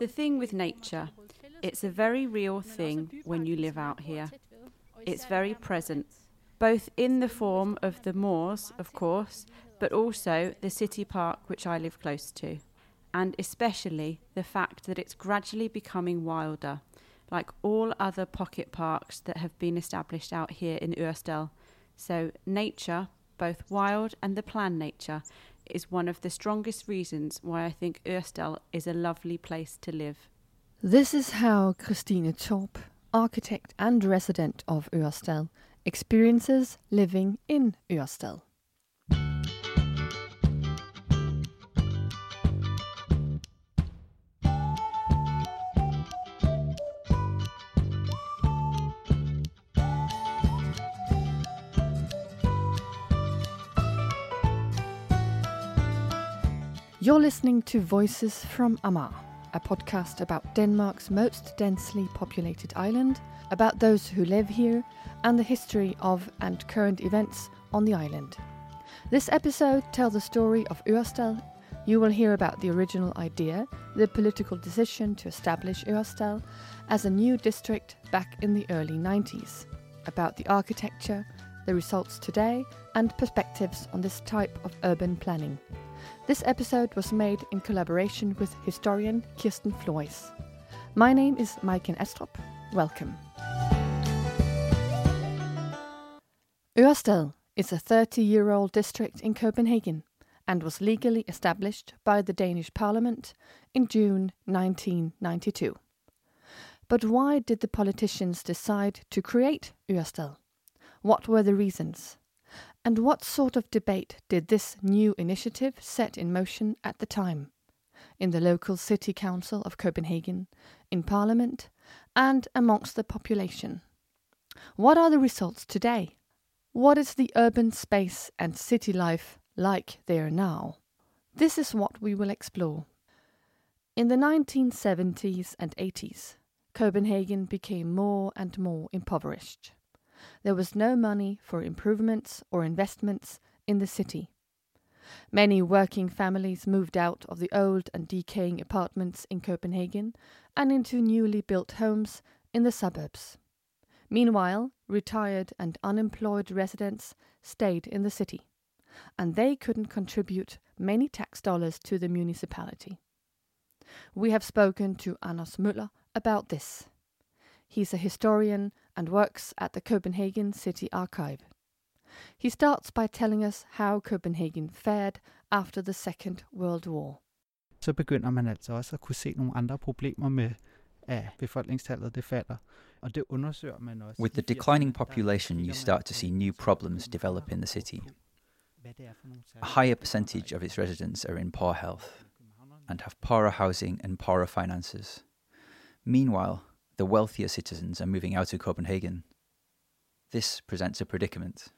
The thing with nature, it's a very real thing when you live out here. It's very present, both in the form of the moors, of course, but also the city park which I live close to, and especially the fact that it's gradually becoming wilder, like all other pocket parks that have been established out here in Ørestad. So, nature, both wild and the planned nature, is one of the strongest reasons why I think Ørestad is a lovely place to live. This is how Christine Torp, architect and resident of Ørestad, experiences living in Ørestad. You're listening to Voices from Amager, a podcast about Denmark's most densely populated island, about those who live here, and the history of and current events on the island. This episode tells the story of Ørestad. You will hear about the original idea, the political decision to establish Ørestad as a new district back in the early 90s, about the architecture, the results today, and perspectives on this type of urban planning. This episode was made in collaboration with historian Kirsten Flois. My name is Maiken Astrup. Welcome. Ørestad is a 30 year old district in Copenhagen and was legally established by the Danish Parliament in June 1992. But why did the politicians decide to create Ørestad? What were the reasons? And what sort of debate did this new initiative set in motion at the time? In the local city council of Copenhagen, in parliament, and amongst the population. What are the results today? What is the urban space and city life like there now? This is what we will explore. In the 1970s and 80s, Copenhagen became more and more impoverished there was no money for improvements or investments in the city. Many working families moved out of the old and decaying apartments in Copenhagen and into newly built homes in the suburbs. Meanwhile, retired and unemployed residents stayed in the city, and they couldn't contribute many tax dollars to the municipality. We have spoken to Anders Møller about this. He's a historian and works at the Copenhagen City Archive. He starts by telling us how Copenhagen fared after the Second World War. Så begynder man altså også at kunne se nogle andre problemer med at befolkningstallet det falder. Og det undersøger man også. With the declining population, you start to see new problems develop in the city. Er a higher percentage of its residents are in poor health and have poorer housing and poorer finances. Meanwhile, the wealthier citizens are moving out of Copenhagen. This presents a predicament.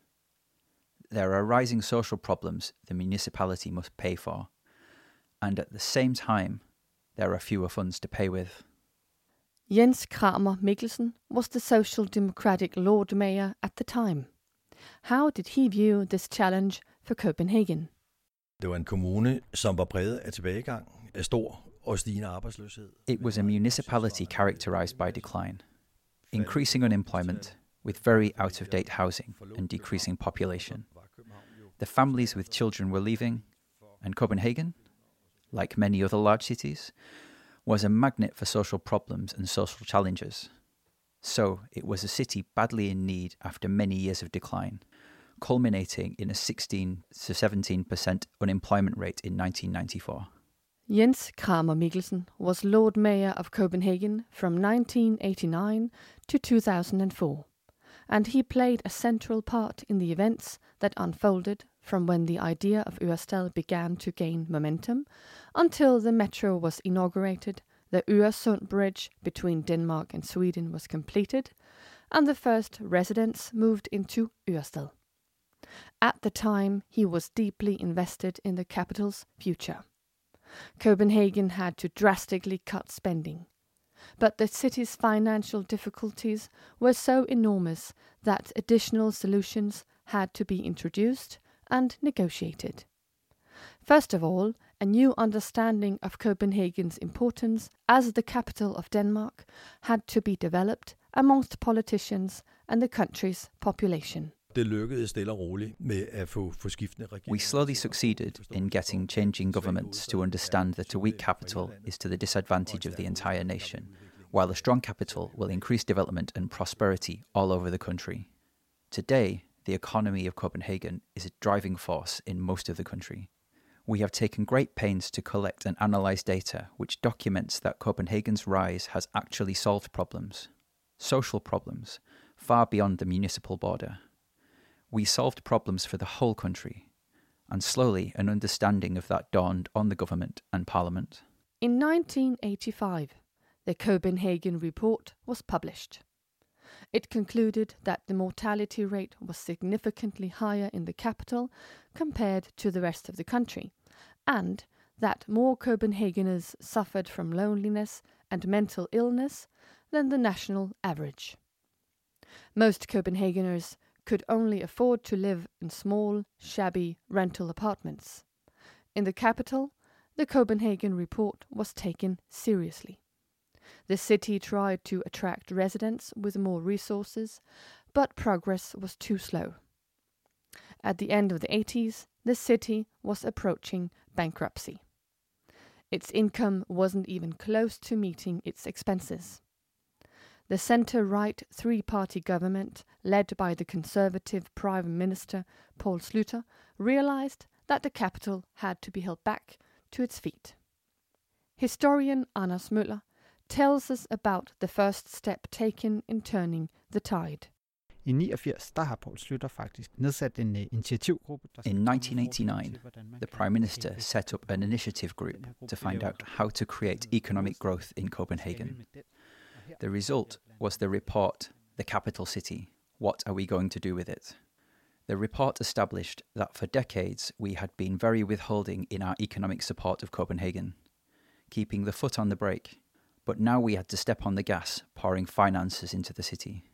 There are rising social problems the municipality must pay for, and at the same time, there are fewer funds to pay with. Jens Kramer Mikkelsen was the Social Democratic Lord Mayor at the time. How did he view this challenge for Copenhagen? Det var en kommune, som var præget af tilbagegang, af stor It was a municipality characterized by decline, increasing unemployment, with very out of date housing and decreasing population. The families with children were leaving, and Copenhagen, like many other large cities, was a magnet for social problems and social challenges. So it was a city badly in need after many years of decline, culminating in a 16 to 17% unemployment rate in 1994. Jens Kramer Mikkelsen was Lord Mayor of Copenhagen from 1989 to 2004, and he played a central part in the events that unfolded from when the idea of Ørestad began to gain momentum until the metro was inaugurated, the Øresund Bridge between Denmark and Sweden was completed, and the first residents moved into Ørestad. At the time, he was deeply invested in the capital's future. Copenhagen had to drastically cut spending. But the city's financial difficulties were so enormous that additional solutions had to be introduced and negotiated. First of all, a new understanding of Copenhagen's importance as the capital of Denmark had to be developed amongst politicians and the country's population. Det lykkedes stille og roligt med at få, få skiftende regeringer. We slowly succeeded in getting changing governments to understand that a weak capital is to the disadvantage of the entire nation, while a strong capital will increase development and prosperity all over the country. Today, the economy of Copenhagen is a driving force in most of the country. We have taken great pains to collect and analyse data which documents that Copenhagen's rise has actually solved problems, social problems, far beyond the municipal border. We solved problems for the whole country, and slowly an understanding of that dawned on the government and parliament. In 1985, the Copenhagen Report was published. It concluded that the mortality rate was significantly higher in the capital compared to the rest of the country, and that more Copenhageners suffered from loneliness and mental illness than the national average. Most Copenhageners could only afford to live in small, shabby rental apartments. In the capital, the Copenhagen report was taken seriously. The city tried to attract residents with more resources, but progress was too slow. At the end of the 80s, the city was approaching bankruptcy. Its income wasn't even close to meeting its expenses. The centre right three party government, led by the Conservative Prime Minister Poul Schlüter, realised that the capital had to be held back to its feet. Historian Anders Møller tells us about the first step taken in turning the tide. I 89, der har Poul Schlüter faktisk nedsat en øh, initiativgruppe. Der In 1989, the Prime Minister set up an initiative group to find out how to create economic growth in Copenhagen. The result was the report, The Capital City What Are We Going to Do with It? The report established that for decades we had been very withholding in our economic support of Copenhagen, keeping the foot on the brake, but now we had to step on the gas, pouring finances into the city.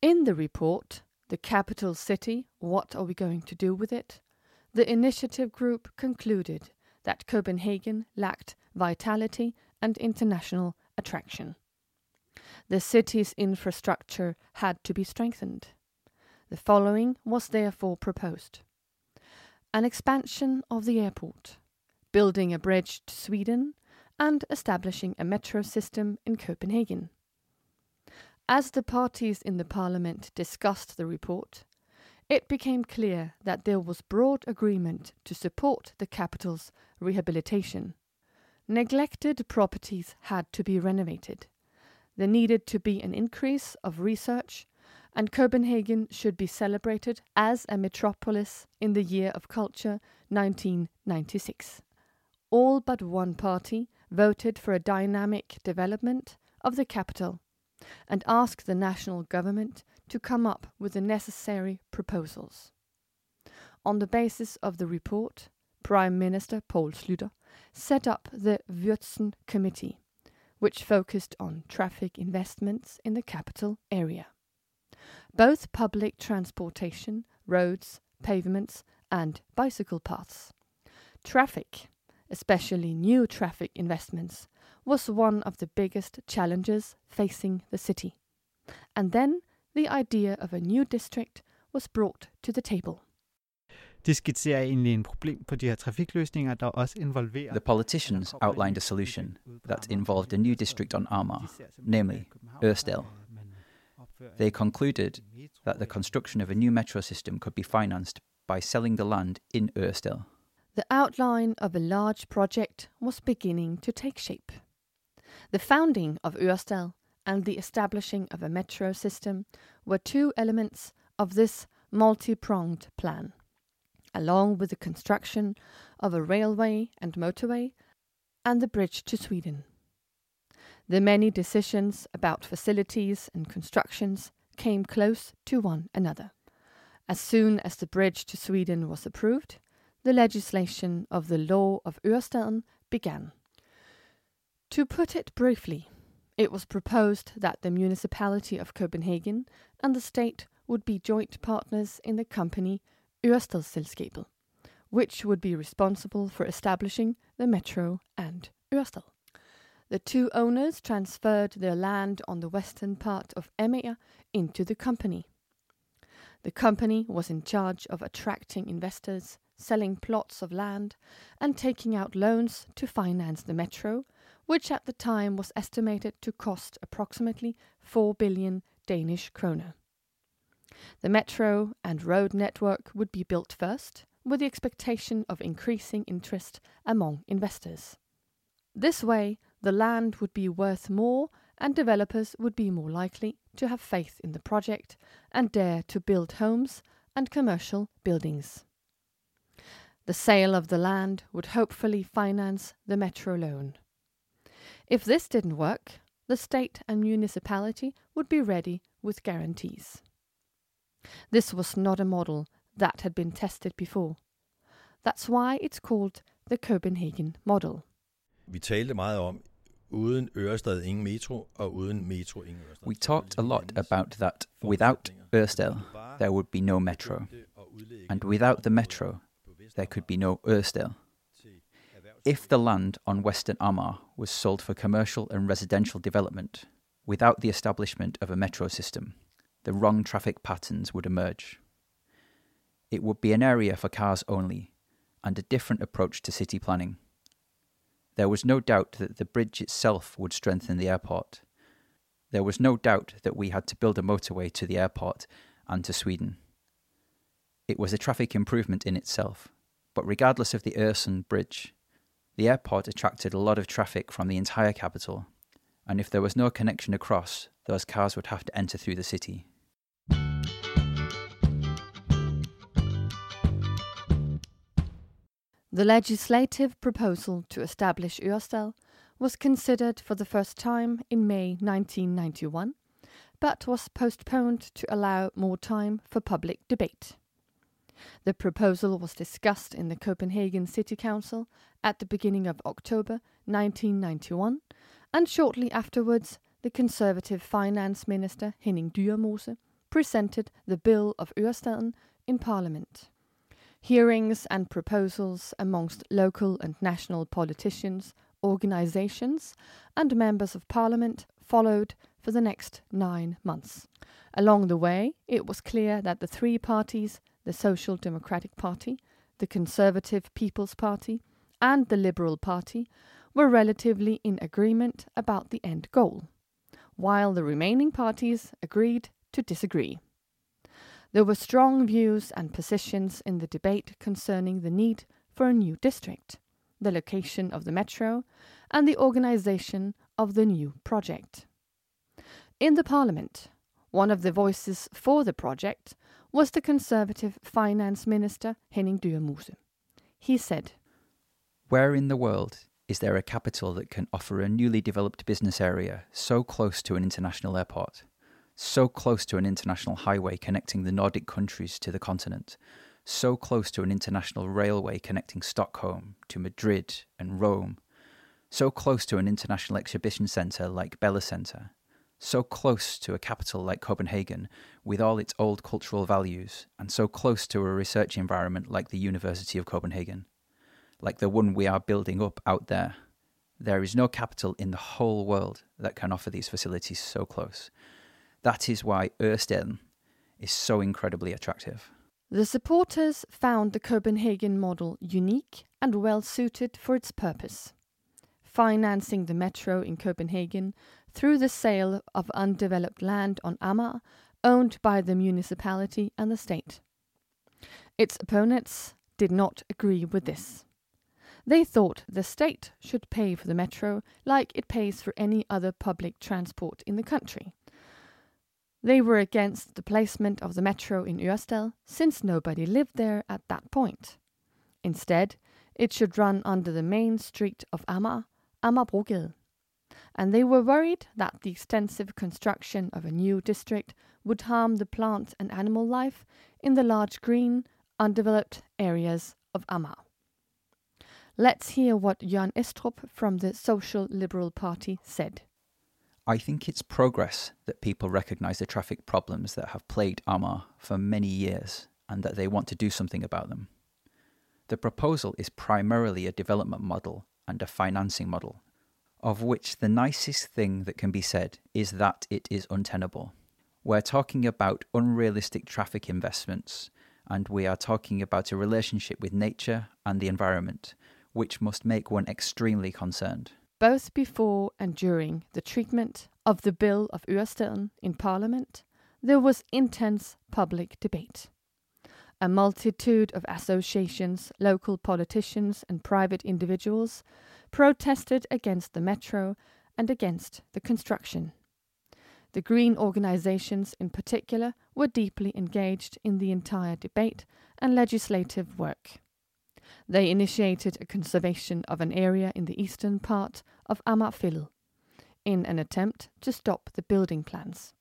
In the report, The Capital City What Are We Going to Do with It? the initiative group concluded that Copenhagen lacked vitality and international attraction. The city's infrastructure had to be strengthened. The following was therefore proposed an expansion of the airport, building a bridge to Sweden, and establishing a metro system in Copenhagen. As the parties in the parliament discussed the report, it became clear that there was broad agreement to support the capital's rehabilitation. Neglected properties had to be renovated. There needed to be an increase of research, and Copenhagen should be celebrated as a metropolis in the year of culture 1996. All but one party voted for a dynamic development of the capital and asked the national government to come up with the necessary proposals. On the basis of the report, Prime Minister Poul Schlüter set up the Wurtzen Committee, which focused on traffic investments in the capital area. Both public transportation, roads, pavements, and bicycle paths. Traffic, especially new traffic investments, was one of the biggest challenges facing the city. And then the idea of a new district was brought to the table. Det skitserer egentlig en problem på de her trafikløsninger, der også involverer... The politicians outlined a solution that involved a new district on Amager, namely Ørestad. They concluded that the construction of a new metro system could be financed by selling the land in Ørestad. The outline of a large project was beginning to take shape. The founding of Ørestad and the establishing of a metro system were two elements of this multi pronged plan, along with the construction of a railway and motorway and the bridge to Sweden. The many decisions about facilities and constructions came close to one another. As soon as the bridge to Sweden was approved, the legislation of the law of Ørestaden began. To put it briefly, it was proposed that the municipality of Copenhagen and the state would be joint partners in the company Ørestadsselskabet, which would be responsible for establishing the metro and Ørestad. The two owners transferred their land on the western part of Amager into the company. The company was in charge of attracting investors, selling plots of land, and taking out loans to finance the metro, which at the time was estimated to cost approximately 4 billion Danish kroner. The metro and road network would be built first, with the expectation of increasing interest among investors. This way, the land would be worth more and developers would be more likely to have faith in the project and dare to build homes and commercial buildings. The sale of the land would hopefully finance the metro loan. If this didn't work, the state and municipality would be ready with guarantees. This was not a model that had been tested before. That's why it's called the Copenhagen model. Vi talte meget om uden Ørestad ingen metro og uden metro ingen Ørestad. We talked a lot about that without Ørestad there would be no metro and without the metro there could be no Ørestad. If the land on Western Amager was sold for commercial and residential development without the establishment of a metro system, the wrong traffic patterns would emerge. It would be an area for cars only, and a different approach to city planning. There was no doubt that the bridge itself would strengthen the airport. There was no doubt that we had to build a motorway to the airport and to Sweden. It was a traffic improvement in itself, but regardless of the Øresund Bridge, the airport attracted a lot of traffic from the entire capital, and if there was no connection across, those cars would have to enter through the city. The legislative proposal to establish Ørestad was considered for the first time in May 1991, but was postponed to allow more time for public debate. The proposal was discussed in the Copenhagen City Council at the beginning of October 1991, and shortly afterwards, the Conservative Finance Minister Henning Dyremose presented the Bill of Ørestaden in Parliament. Hearings and proposals amongst local and national politicians, organizations, and members of parliament followed for the next nine months. Along the way, it was clear that the three parties the Social Democratic Party, the Conservative People's Party, and the Liberal Party were relatively in agreement about the end goal, while the remaining parties agreed to disagree. There were strong views and positions in the debate concerning the need for a new district, the location of the metro, and the organization of the new project. In the parliament, one of the voices for the project was the Conservative Finance Minister Henning Dyremose. He said, Where in the world is there a capital that can offer a newly developed business area so close to an international airport? So close to an international highway connecting the Nordic countries to the continent, so close to an international railway connecting Stockholm to Madrid and Rome, so close to an international exhibition centre like Bella Centre, so close to a capital like Copenhagen with all its old cultural values, and so close to a research environment like the University of Copenhagen, like the one we are building up out there. There is no capital in the whole world that can offer these facilities so close. That is why Ørestad is so incredibly attractive. The supporters found the Copenhagen model unique and well suited for its purpose. Financing the metro in Copenhagen through the sale of undeveloped land on Amager, owned by the municipality and the state. Its opponents did not agree with this. They thought the state should pay for the metro like it pays for any other public transport in the country, they were against the placement of the metro in Ørestad since nobody lived there at that point. Instead, it should run under the main street of Amager, Amagerbrogade. And they were worried that the extensive construction of a new district would harm the plant and animal life in the large green, undeveloped areas of Amager. Let's hear what Jan Estrup from the Social Liberal Party said. I think it's progress that people recognise the traffic problems that have plagued Amager for many years and that they want to do something about them. The proposal is primarily a development model and a financing model, of which the nicest thing that can be said is that it is untenable. We're talking about unrealistic traffic investments, and we are talking about a relationship with nature and the environment, which must make one extremely concerned. Both before and during the treatment of the Bill of Ørestaden in Parliament, there was intense public debate. A multitude of associations, local politicians, and private individuals protested against the metro and against the construction. The green organizations, in particular, were deeply engaged in the entire debate and legislative work. They initiated a conservation of an area in the eastern part of Amagerfælled in an attempt to stop the building plans.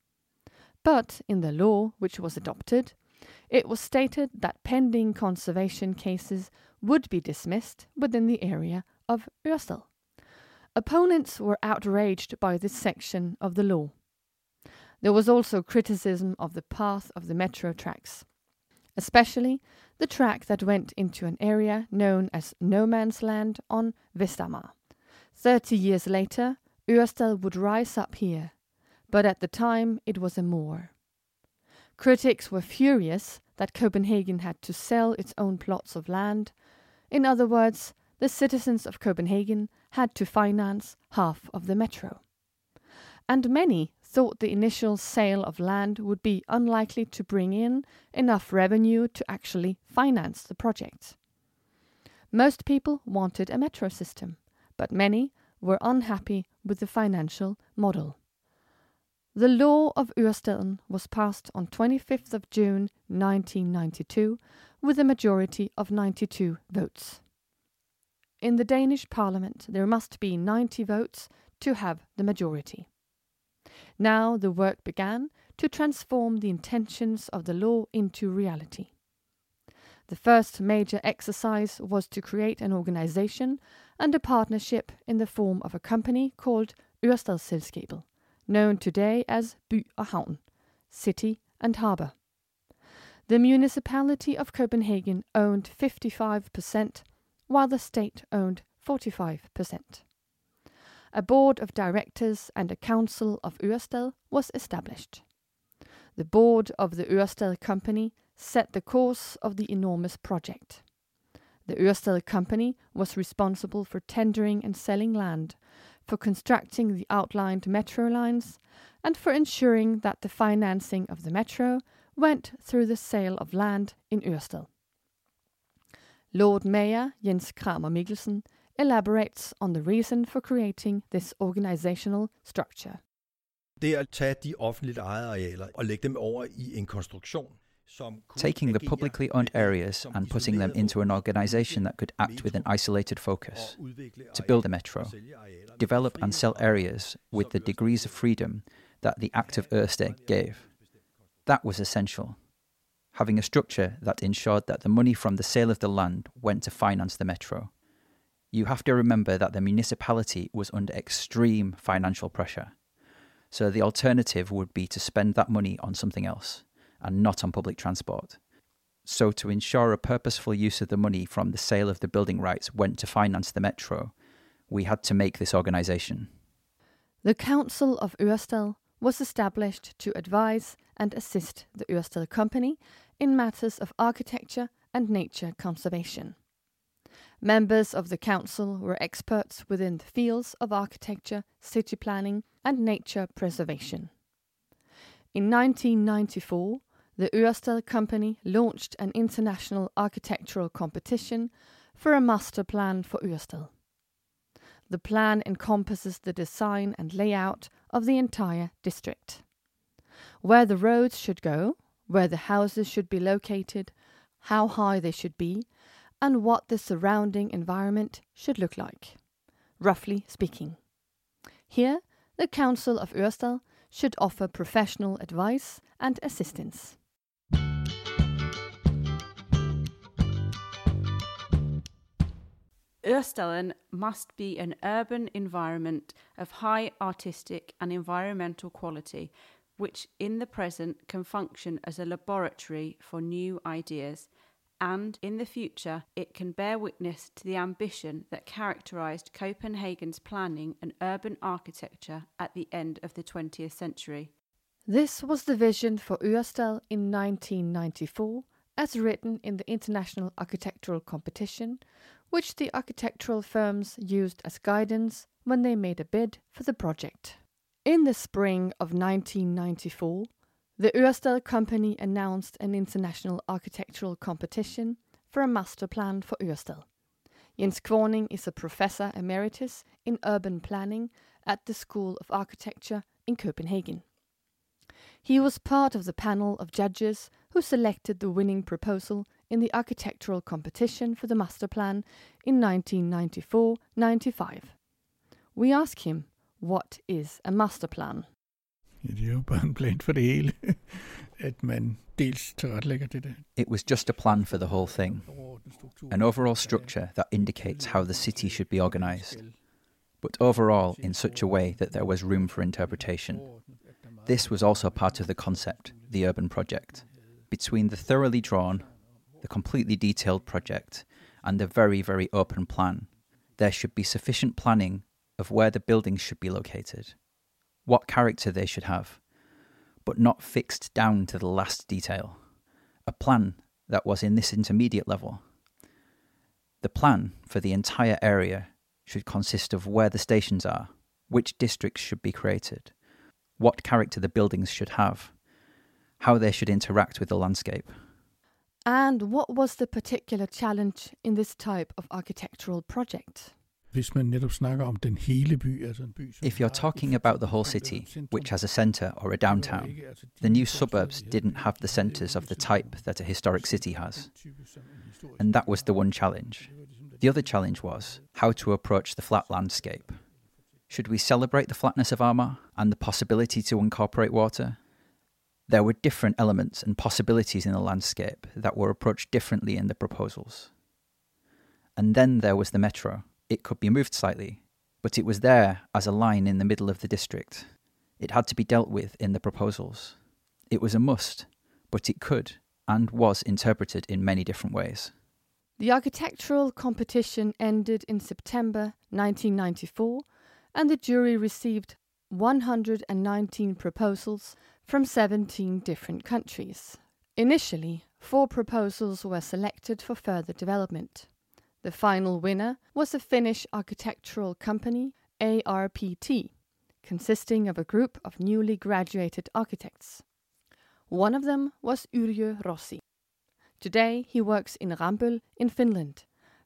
But in the law which was adopted, it was stated that pending conservation cases would be dismissed within the area of Ørestad. Opponents were outraged by this section of the law. There was also criticism of the path of the metro tracks, especially the track that went into an area known as no man's land on Vestamager. Thirty years later, Ørestad would rise up here, but at the time it was a moor. Critics were furious that Copenhagen had to sell its own plots of land. In other words, the citizens of Copenhagen had to finance half of the metro. And many thought the initial sale of land would be unlikely to bring in enough revenue to actually finance the project. Most people wanted a metro system, but many were unhappy with the financial model. The law of Ørestaden was passed on 25th of June 1992 with a majority of 92 votes. In the Danish parliament, there must be 90 votes to have the majority. Now the work began to transform the intentions of the law into reality. The first major exercise was to create an organization and a partnership in the form of a company called Ørestadsselskabet, known today as By og Havn, City and Harbour. The municipality of Copenhagen owned 55%, while the state owned 45%. A board of directors and a council of Ørestad was established. The board of the Ørestad Company set the course of the enormous project. The Ørestad Company was responsible for tendering and selling land, for constructing the outlined metro lines, and for ensuring that the financing of the metro went through the sale of land in Ørestad. Lord Mayor Jens Kramer Mikkelsen elaborates on the reason for creating this organizational structure. Det at tage de offentligt ejede arealer og lægge dem over i en konstruktion, taking the publicly owned areas and putting them into an organization that could act with an isolated focus to build a metro, develop and sell areas with the degrees of freedom that the Act of Ørestad gave. That was essential. Having a structure that ensured that the money from the sale of the land went to finance the metro. You have to remember that the municipality was under extreme financial pressure. So the alternative would be to spend that money on something else and not on public transport. So, to ensure a purposeful use of the money from the sale of the building rights went to finance the metro, we had to make this organisation. The Council of Ørestad was established to advise and assist the Ørestad Company in matters of architecture and nature conservation. Members of the council were experts within the fields of architecture, city planning, and nature preservation. In 1994, the Ørestad Company launched an international architectural competition for a master plan for Ørestad. The plan encompasses the design and layout of the entire district. Where the roads should go, where the houses should be located, how high they should be, and what the surrounding environment should look like, roughly speaking. Here, the Council of Ørestad should offer professional advice and assistance. Ørestaden must be an urban environment of high artistic and environmental quality, which in the present can function as a laboratory for new ideas and in the future it can bear witness to the ambition that characterised Copenhagen's planning and urban architecture at the end of the 20th century. This was the vision for Ørestad in 1994, as written in the International Architectural Competition, which the architectural firms used as guidance when they made a bid for the project. In the spring of 1994, the Ørestad Company announced an international architectural competition for a master plan for Ørestad. Jens Kvorning is a professor emeritus in urban planning at the School of Architecture in Copenhagen. He was part of the panel of judges who selected the winning proposal in the architectural competition for the master plan in 1994-95. We ask him, what is a master plan? It was just a plan for the whole thing, an overall structure that indicates how the city should be organized, but overall in such a way that there was room for interpretation. This was also part of the concept, the urban project. Between the thoroughly drawn, the completely detailed project, and the very, very open plan, there should be sufficient planning of where the buildings should be located what character they should have, but not fixed down to the last detail. A plan that was in this intermediate level. The plan for the entire area should consist of where the stations are, which districts should be created, what character the buildings should have, how they should interact with the landscape. And what was the particular challenge in this type of architectural project? Hvis man netop snakker om den hele by, altså en by, If you're talking about the whole city, which has a centre or a downtown, the new suburbs didn't have the centres of the type that a historic city has. And that was the one challenge. The other challenge was how to approach the flat landscape. Should we celebrate the flatness of Amager and the possibility to incorporate water? There were different elements and possibilities in the landscape that were approached differently in the proposals. And then there was the metro, it could be moved slightly, but it was there as a line in the middle of the district. It had to be dealt with in the proposals. It was a must, but it could and was interpreted in many different ways. The architectural competition ended in September 1994, and the jury received 119 proposals from 17 different countries. Initially, four proposals were selected for further development. The final winner was a Finnish architectural company, ARPT, consisting of a group of newly graduated architects. One of them was Yrjö Rossi. Today he works in Ramböll in Finland,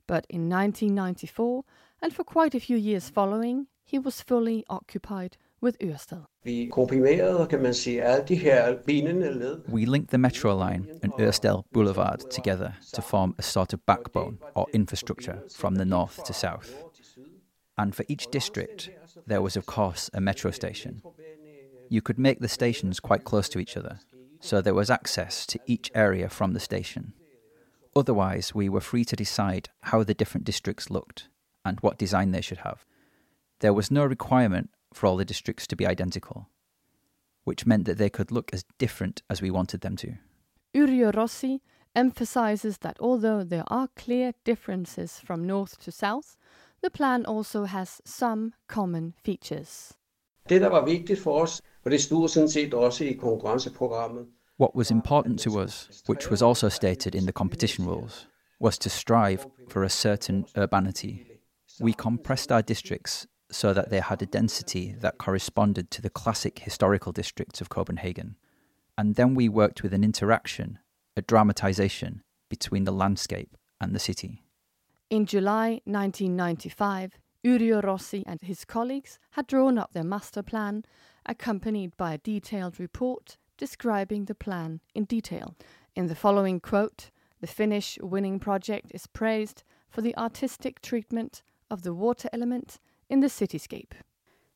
but in 1994 and for quite a few years following, he was fully occupied with Ørestad. Vi er komprimerede, kan man sige, alle de her led. We linked the metro line and Ørestad Boulevard together to form a sort of backbone or infrastructure from the north to south. And for each district, there was, of course, a metro station. You could make the stations quite close to each other, so there was access to each area from the station. Otherwise, we were free to decide how the different districts looked and what design they should have. There was no requirement for all the districts to be identical, which meant that they could look as different as we wanted them to. Yrjö Rossi emphasizes that although there are clear differences from north to south, the plan also has some common features. Det, der var vigtigt for os, og det stod sådan set også i konkurrenceprogrammet, What was important to us, which was also stated in the competition rules, was to strive for a certain urbanity. We compressed our districts so that they had a density that corresponded to the classic historical districts of Copenhagen. And then we worked with an interaction, a dramatization between the landscape and the city. In July 1995, Yrjö Rossi and his colleagues had drawn up their master plan, accompanied by a detailed report describing the plan in detail. In the following quote, the Finnish winning project is praised for the artistic treatment of the water element in the cityscape.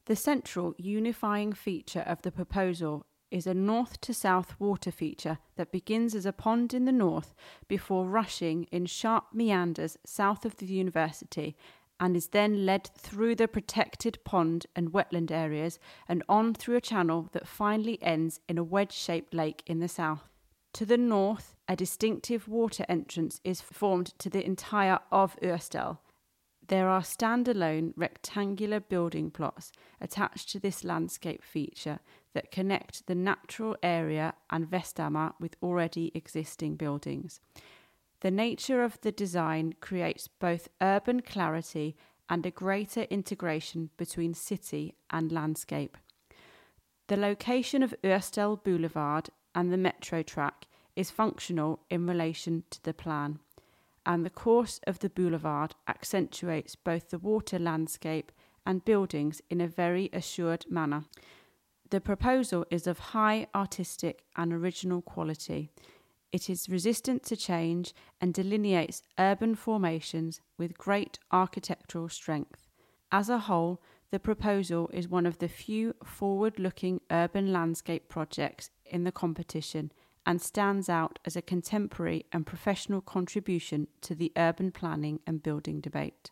The central unifying feature of the proposal is a north to south water feature that begins as a pond in the north before rushing in sharp meanders south of the university and is then led through the protected pond and wetland areas and on through a channel that finally ends in a wedge shaped lake in the south. To the north, a distinctive water entrance is formed to the entire of Ørestad. There are standalone rectangular building plots attached to this landscape feature that connect the natural area and Vestamager with already existing buildings. The nature of the design creates both urban clarity and a greater integration between city and landscape. The location of Ørestad Boulevard and the metro track is functional in relation to the plan, and the course of the boulevard accentuates both the water landscape and buildings in a very assured manner. The proposal is of high artistic and original quality. It is resistant to change and delineates urban formations with great architectural strength. As a whole, the proposal is one of the few forward looking urban landscape projects in the competition and stands out as a contemporary and professional contribution to the urban planning and building debate.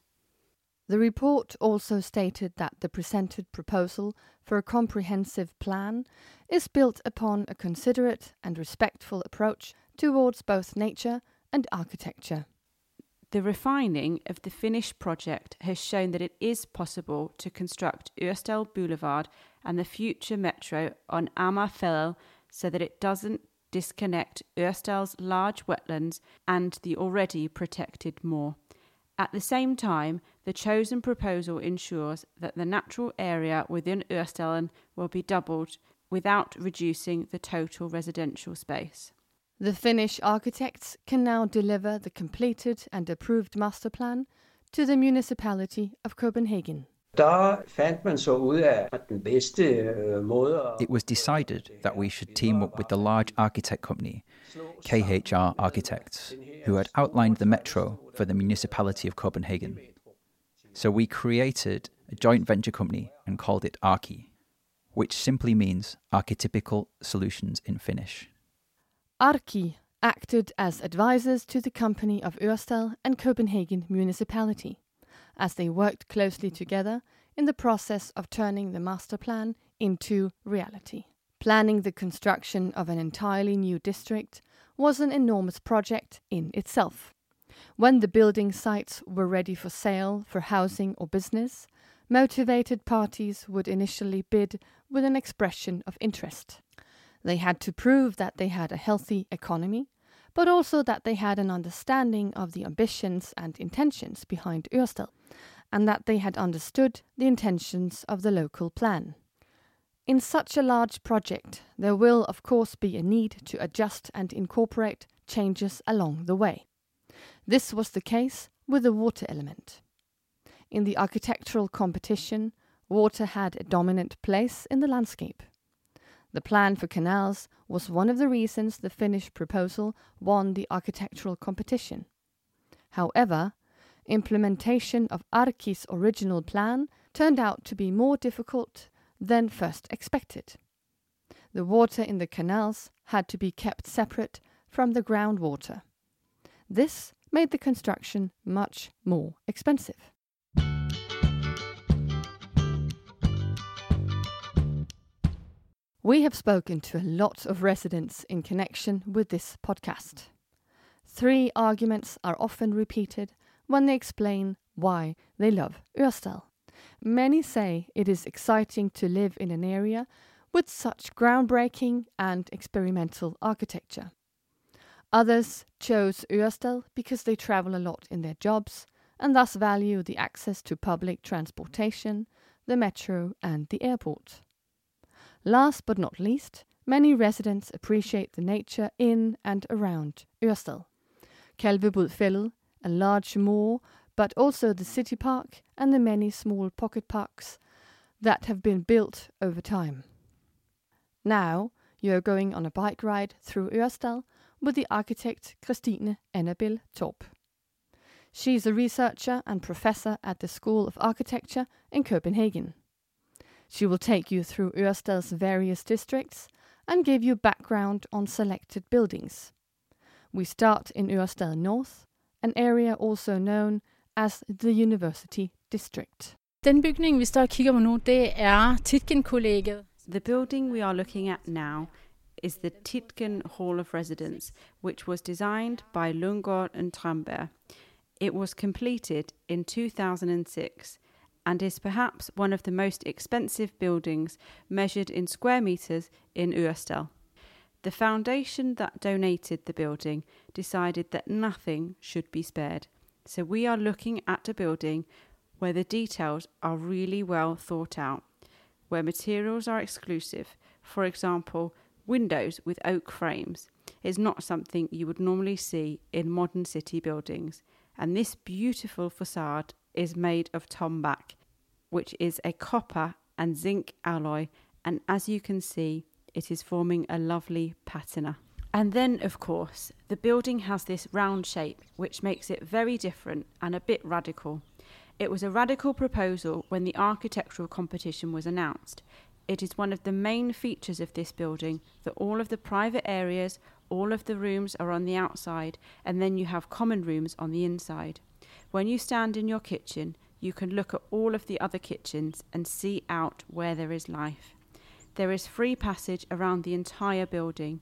The report also stated that the presented proposal for a comprehensive plan is built upon a considerate and respectful approach towards both nature and architecture. The refining of the finished project has shown that it is possible to construct Ørestad Boulevard and the future metro on Amager so that it doesn't disconnect Ørestad's large wetlands and the already protected moor. At the same time, the chosen proposal ensures that the natural area within Ørestad will be doubled without reducing the total residential space. The Finnish architects can now deliver the completed and approved master plan to the municipality of Copenhagen. It was decided that we should team up with the large architect company, KHR Architects, who had outlined the metro for the municipality of Copenhagen. So we created a joint venture company and called it Arki, which simply means archetypical solutions in Finnish. Arki acted as advisors to the company of Ørestad and Copenhagen municipality, as they worked closely together in the process of turning the master plan into reality. Planning the construction of an entirely new district was an enormous project in itself. When the building sites were ready for sale for housing or business, motivated parties would initially bid with an expression of interest. They had to prove that they had a healthy economy, but also that they had an understanding of the ambitions and intentions behind Ørestad, and that they had understood the intentions of the local plan. In such a large project, there will of course be a need to adjust and incorporate changes along the way. This was the case with the water element. In the architectural competition, water had a dominant place in the landscape. The plan for canals was one of the reasons the Finnish proposal won the architectural competition. However, implementation of Arki's original plan turned out to be more difficult than first expected. The water in the canals had to be kept separate from the groundwater. This made the construction much more expensive. We have spoken to a lot of residents in connection with this podcast. Three arguments are often repeated when they explain why they love Ørestad. Many say it is exciting to live in an area with such groundbreaking and experimental architecture. Others chose Ørestad because they travel a lot in their jobs and thus value the access to public transportation, the metro, and the airport. Last but not least, many residents appreciate the nature in and around Ørestad. Kalvebodfjellet, a large moor, but also the city park and the many small pocket parks that have been built over time. Now, you are going on a bike ride through Ørestad with the architect Christine Annabel Torp. She's a researcher and professor at the School of Architecture in Copenhagen. She will take you through Ørestad's various districts and give you background on selected buildings. We start in Ørestad North, an area also known as the University District. Den bygning, vi står og kigger på nu, det er Tietgen-kollegiet. The building we are looking at now is the Tietgen Hall of Residence, which was designed by Lundgaard and Tranberg. It was completed in 2006 and is perhaps one of the most expensive buildings measured in square metres in Ørestad. The foundation that donated the building decided that nothing should be spared. So we are looking at a building where the details are really well thought out, where materials are exclusive. For example, windows with oak frames is not something you would normally see in modern city buildings. And this beautiful facade is made of tombak, which is a copper and zinc alloy, and as you can see, it is forming a lovely patina. And then, of course, the building has this round shape, which makes it very different and a bit radical. It was a radical proposal when the architectural competition was announced. It is one of the main features of this building that all of the private areas, all of the rooms are on the outside, and then you have common rooms on the inside. When you stand in your kitchen, you can look at all of the other kitchens and see out where there is life. There is free passage around the entire building,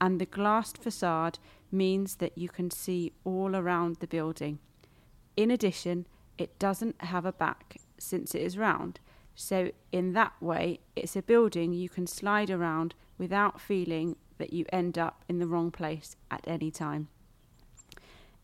and the glassed facade means that you can see all around the building. In addition, it doesn't have a back since it is round, so in that way, it's a building you can slide around without feeling that you end up in the wrong place at any time.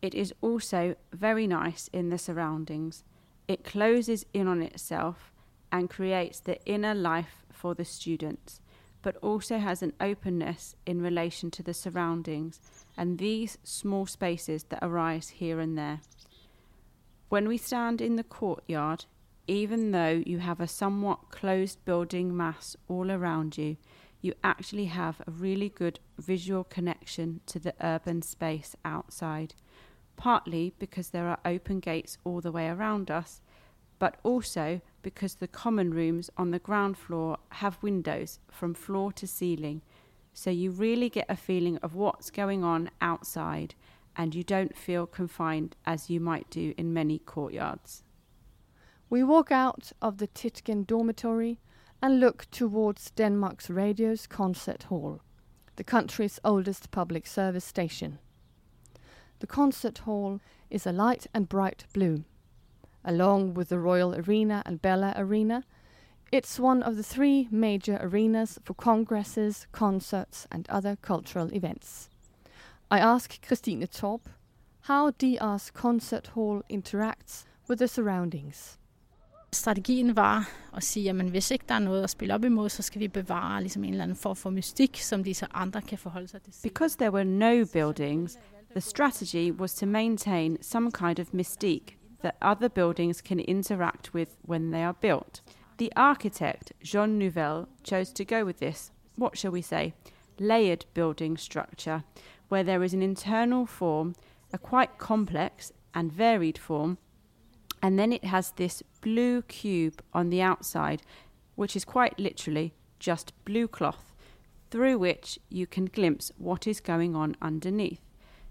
It is also very nice in the surroundings. It closes in on itself and creates the inner life for the students, but also has an openness in relation to the surroundings and these small spaces that arise here and there. When we stand in the courtyard, even though you have a somewhat closed building mass all around you, you actually have a really good visual connection to the urban space outside, partly because there are open gates all the way around us, but also because the common rooms on the ground floor have windows from floor to ceiling, so you really get a feeling of what's going on outside and you don't feel confined as you might do in many courtyards. We walk out of the Tietgen dormitory and look towards Denmark's Radio's concert hall, the country's oldest public service station. The concert hall is a light and bright blue along with the Royal Arena and Bella Arena. It's one of the three major arenas for congresses, concerts, and other cultural events. I ask Christine Torp how DR's concert hall interacts with the surroundings. Strategien var at sige, at hvis ikke der er noget at spille op imod, så skal vi bevare ligesom en eller anden form for mystik, som de så andre kan forholde sig til. Because there were no buildings, the strategy was to maintain some kind of mystique that other buildings can interact with when they are built. The architect, Jean Nouvel, chose to go with this, what shall we say, layered building structure, where there is an internal form, a quite complex and varied form, and then it has this blue cube on the outside, which is quite literally just blue cloth, through which you can glimpse what is going on underneath.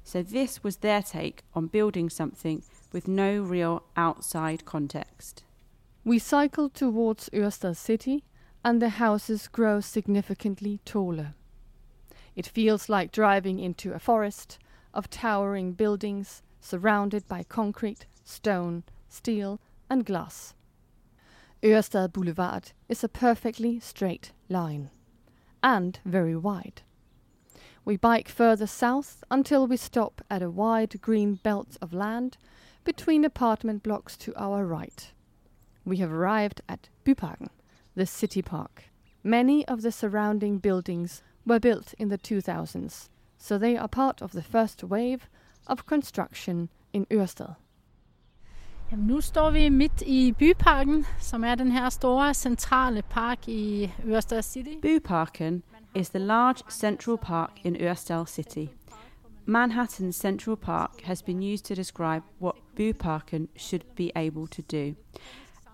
So, this was their take on building something with no real outside context. We cycle towards Ørestad city and the houses grow significantly taller. It feels like driving into a forest of towering buildings surrounded by concrete, stone, steel, and glass. Ørestad Boulevard is a perfectly straight line and very wide. We bike further south until we stop at a wide green belt of land between apartment blocks to our right. We have arrived at Byparken, the city park. Many of the surrounding buildings were built in the 2000s, so they are part of the first wave of construction in Ørestad. Jamen, nu står vi midt i Byparken, som er den her store centrale park i Ørestad City. Byparken is the large central park in Ørestad City. Manhattan's Central Park has been used to describe what Byparken should be able to do.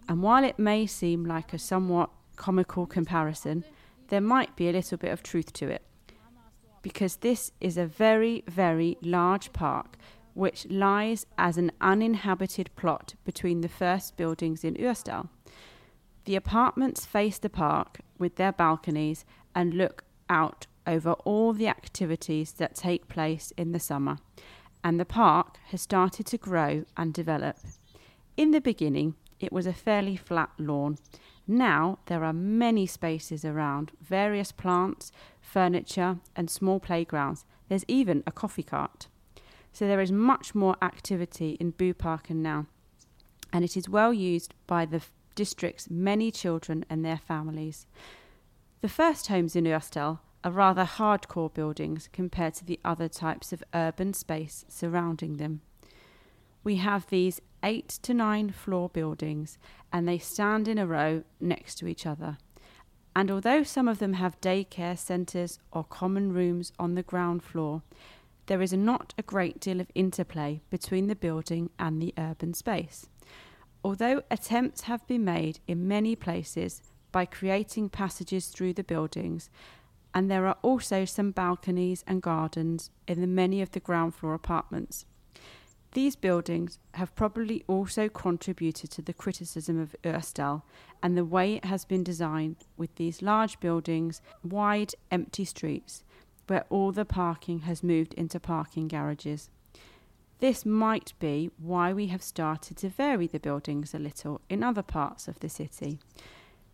And while it may seem like a somewhat comical comparison, there might be a little bit of truth to it. Because this is a very, very large park which lies as an uninhabited plot between the first buildings in Ørestad. The apartments face the park with their balconies and look out over all the activities that take place in the summer, and the park has started to grow and develop. In the beginning, it was a fairly flat lawn. Now there are many spaces around, various plants, furniture, and small playgrounds. There's even a coffee cart. So there is much more activity in Boo Byparken now, and it is well used by the district's many children and their families. The first homes in Ørestad are rather hardcore buildings compared to the other types of urban space surrounding them. We have these eight to nine floor buildings, and they stand in a row next to each other. And although some of them have daycare centres or common rooms on the ground floor, there is not a great deal of interplay between the building and the urban space. Although attempts have been made in many places by creating passages through the buildings, and there are also some balconies and gardens in the many of the ground floor apartments. These buildings have probably also contributed to the criticism of Ørestad and the way it has been designed with these large buildings, wide, empty streets, where all the parking has moved into parking garages. This might be why we have started to vary the buildings a little in other parts of the city.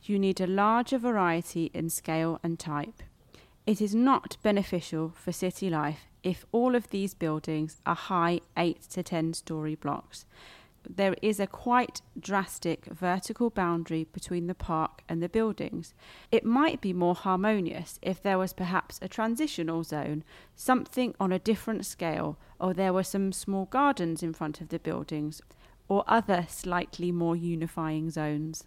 You need a larger variety in scale and type. It is not beneficial for city life if all of these buildings are high 8 to 10 story blocks. There is a quite drastic vertical boundary between the park and the buildings. It might be more harmonious if there was perhaps a transitional zone, something on a different scale, or there were some small gardens in front of the buildings, or other slightly more unifying zones.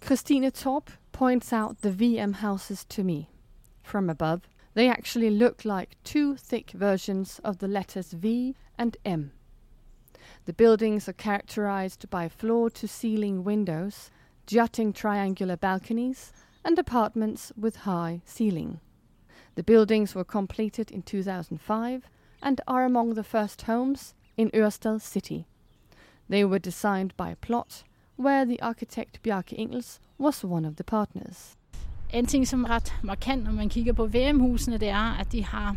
Christine Torp points out the VM houses to me from above they actually look like two thick versions of the letters V and M. The buildings are characterized by floor to ceiling windows, jutting triangular balconies, and apartments with high ceiling. The buildings were completed in 2005 and are among the first homes in Ørestad city. They were designed by Plot, where the architect Bjarke Ingels was one of the partners. En ting, som er ret markant, når man kigger på VM-husene, det er, at de har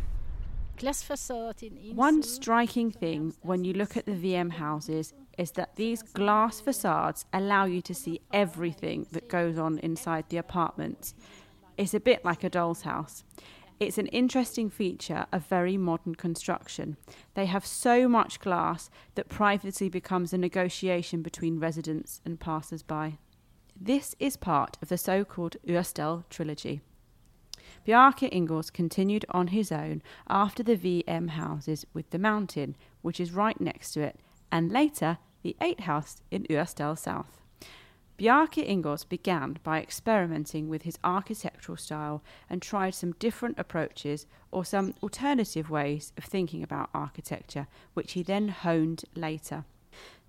One striking thing when you look at the VM houses is that these glass facades allow you to see everything that goes on inside the apartments. It's a bit like a doll's house. It's an interesting feature of very modern construction. They have so much glass that privacy becomes a negotiation between residents and passers by. This is part of the so called Ørestad trilogy. Bjarke Ingels continued on his own after the VM houses with the mountain, which is right next to it, and later the eight house in Ørestad South. Bjarke Ingels began by experimenting with his architectural style and tried some different approaches or some alternative ways of thinking about architecture, which he then honed later.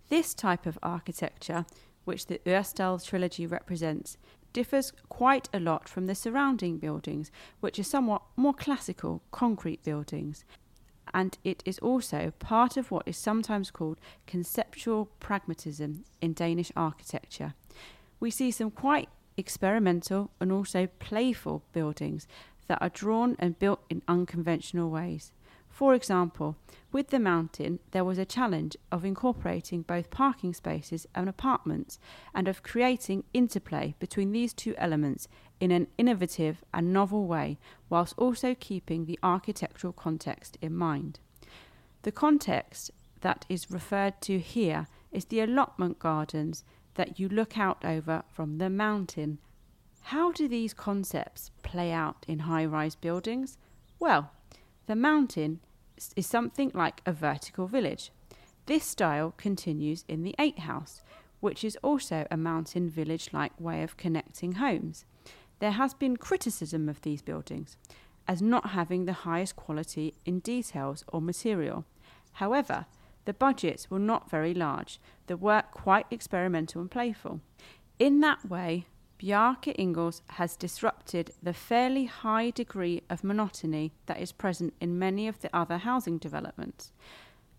This type of architecture which the Ørestad trilogy represents, differs quite a lot from the surrounding buildings, which are somewhat more classical, concrete buildings. And it is also part of what is sometimes called conceptual pragmatism in Danish architecture. We see some quite experimental and also playful buildings that are drawn and built in unconventional ways. For example, with the mountain, there was a challenge of incorporating both parking spaces and apartments and of creating interplay between these two elements in an innovative and novel way, whilst also keeping the architectural context in mind. The context that is referred to here is the allotment gardens that you look out over from the mountain. How do these concepts play out in high rise buildings? Well, the mountain is something like a vertical village. This style continues in the Eight House, which is also a mountain village like way of connecting homes. There has been criticism of these buildings as not having the highest quality in details or material. However, the budgets were not very large, the work quite experimental and playful. In that way, Bjarke Ingels has disrupted the fairly high degree of monotony that is present in many of the other housing developments.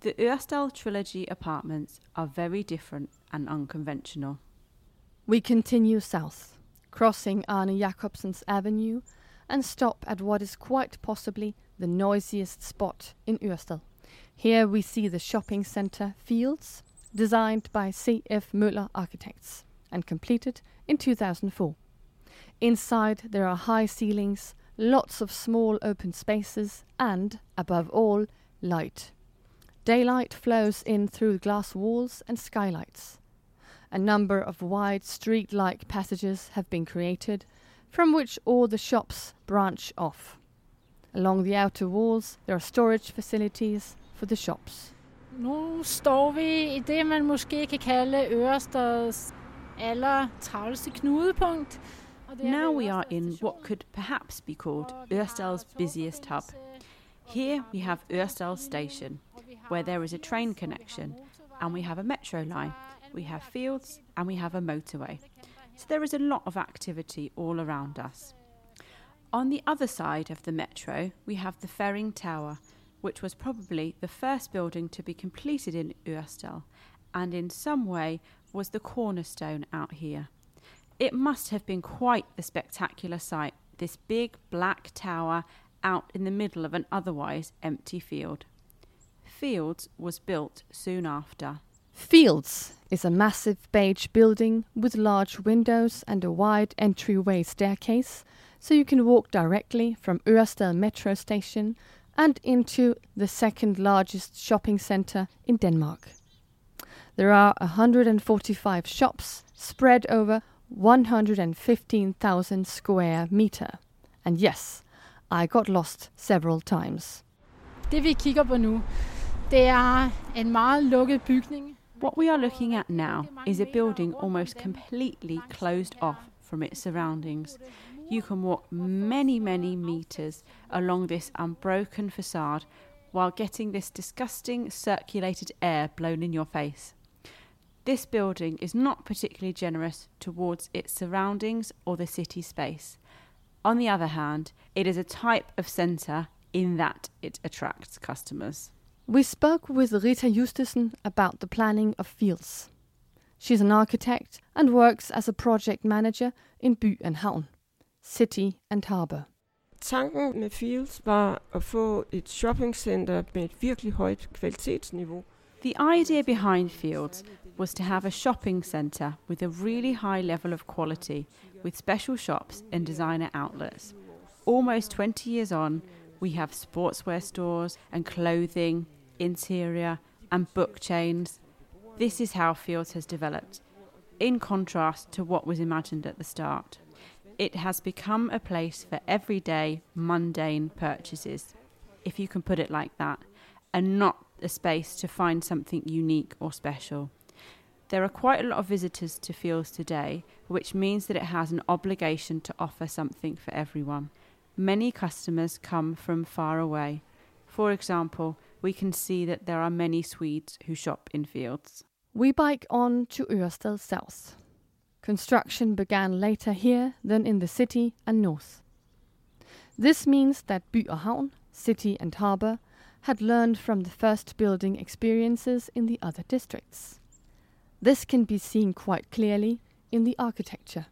The Ørestad Trilogy apartments are very different and unconventional. We continue south, crossing Arne Jacobsen's Avenue and stop at what is quite possibly the noisiest spot in Ørestad. Here we see the shopping centre Fields, designed by C.F. Møller Architects and completed in 2004. Inside there are high ceilings, lots of small open spaces, and, above all, light. Daylight flows in through glass walls and skylights. A number of wide street like passages have been created, from which all the shops branch off. Along the outer walls, there are storage facilities for the shops. Nu står vi i det, man måske kan kalde Ørestads aller travleste knudepunkt. Er now we are in what could perhaps be called Ørestad's busiest hub. Here we have Ørestad Station, where there is a train connection, and we have a metro line, we have fields, and we have a motorway. So there is a lot of activity all around us. On the other side of the metro, we have the Ferring Tower, which was probably the first building to be completed in Ørestad, and in some way was the cornerstone out here. It must have been quite the spectacular sight, this big black tower out in the middle of an otherwise empty field. Fields was built soon after. Fields is a massive beige building with large windows and a wide entryway staircase, so you can walk directly from Ørestad metro station and into the second largest shopping centre in Denmark. There are 145 shops spread over 115,000 square meter. And yes, I got lost several times. Det vi kigger på nu, det er en meget lukket bygning. What we are looking at now is a building almost completely closed off from its surroundings. You can walk many, many meters along this unbroken facade while getting this disgusting circulated air blown in your face. This building is not particularly generous towards its surroundings or the city space. On the other hand, it is a type of centre in that it attracts customers. We spoke with Rita Justesen about the planning of fields. She's an architect and works as a project manager in By and Havn, City and Harbour. Tanken med Fields var at få et shoppingcenter med et virkelig højt kvalitetsniveau. The idea behind Fields was to have a shopping centre with a really high level of quality, with special shops and designer outlets. Almost 20 years on, we have sportswear stores and clothing, interior, and book chains. This is how Fields has developed, in contrast to what was imagined at the start. It has become a place for everyday, mundane purchases, if you can put it like that, and not a space to find something unique or special. There are quite a lot of visitors to Fields today, which means that it has an obligation to offer something for everyone. Many customers come from far away. For example, we can see that there are many Swedes who shop in Fields. We bike on to Ørestad South. Construction began later here than in the city and north. This means that og city and harbour, had learned from the first building experiences in the other districts. This can be seen quite clearly in the architecture.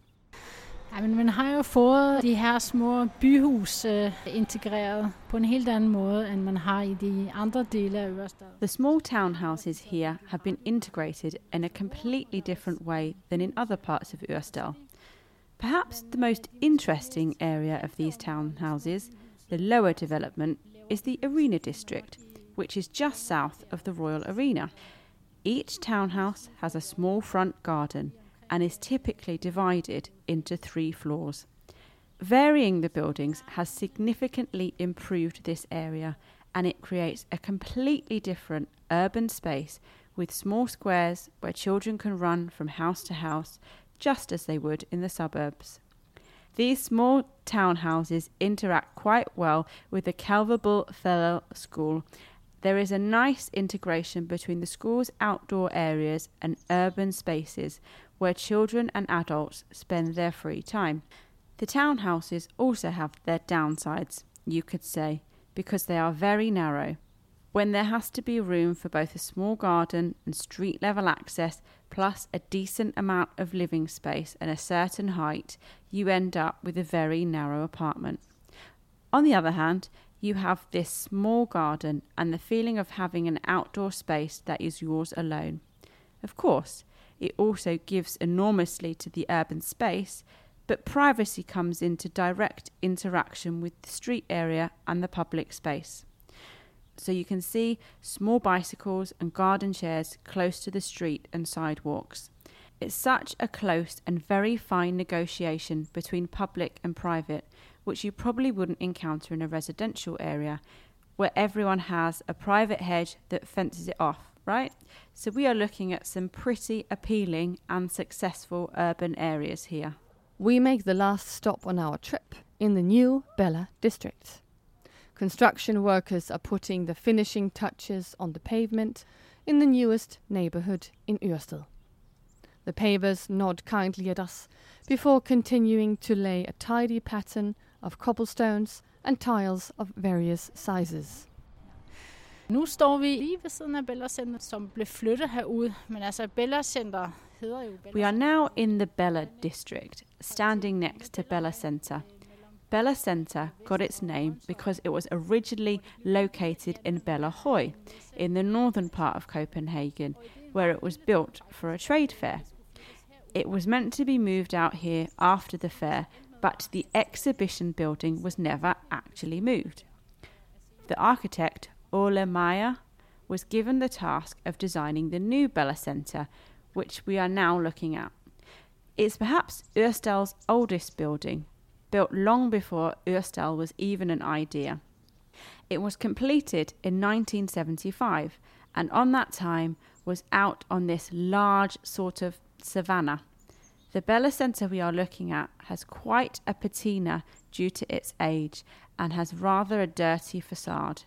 Ja, men man har jo fået de her små byhus uh, integreret på en helt anden måde, end man har i de andre dele af Ørestad. The small townhouses here have been integrated in a completely different way than in other parts of Ørestad. Perhaps the most interesting area of these townhouses, the lower development, is the Arena district, which is just south of the Royal Arena. Each townhouse has a small front garden and is typically divided into three floors. Varying the buildings has significantly improved this area and it creates a completely different urban space with small squares where children can run from house to house just as they would in the suburbs. These small townhouses interact quite well with the Kalvebod Fælled School there is a nice integration between the school's outdoor areas and urban spaces where children and adults spend their free time. The townhouses also have their downsides, you could say, because they are very narrow. When there has to be room for both a small garden and street level access, plus a decent amount of living space and a certain height, you end up with a very narrow apartment. On the other hand, you have this small garden and the feeling of having an outdoor space that is yours alone. Of course, it also gives enormously to the urban space, but privacy comes into direct interaction with the street area and the public space. So you can see small bicycles and garden chairs close to the street and sidewalks. It's such a close and very fine negotiation between public and private, which you probably wouldn't encounter in a residential area where everyone has a private hedge that fences it off, right? So we are looking at some pretty appealing and successful urban areas here. We make the last stop on our trip in the new Bella district. Construction workers are putting the finishing touches on the pavement in the newest neighborhood in Ørestad. The pavers nod kindly at us before continuing to lay a tidy pattern of cobblestones and tiles of various sizes. Nu står vi lige ved siden af Bella Center, som blev flyttet herud. Men altså Bella Center hedder jo Bella We are now in the Bella district, standing next to Bella Center. Bella Center got its name because it was originally located in Bella Høj, in the northern part of Copenhagen, where it was built for a trade fair. It was meant to be moved out here after the fair, but the exhibition building was never actually moved. The architect, Ole Meyer, was given the task of designing the new Bella Centre, which we are now looking at. It's perhaps Ørestad's oldest building, built long before Ørestad was even an idea. It was completed in 1975 and on that time was out on this large sort of savannah. The Bella Centre we are looking at has quite a patina due to its age and has rather a dirty facade,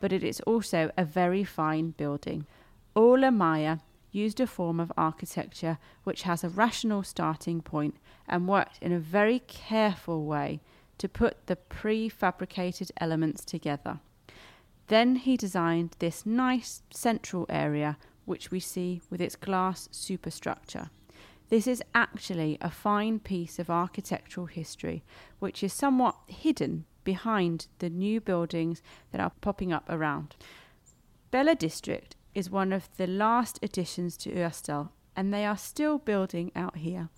but it is also a very fine building. Ole Meyer used a form of architecture which has a rational starting point and worked in a very careful way to put the prefabricated elements together. Then he designed this nice central area which we see with its glass superstructure. This is actually a fine piece of architectural history which is somewhat hidden behind the new buildings that are popping up around. Bella District is one of the last additions to Ørestad, and they are still building out here.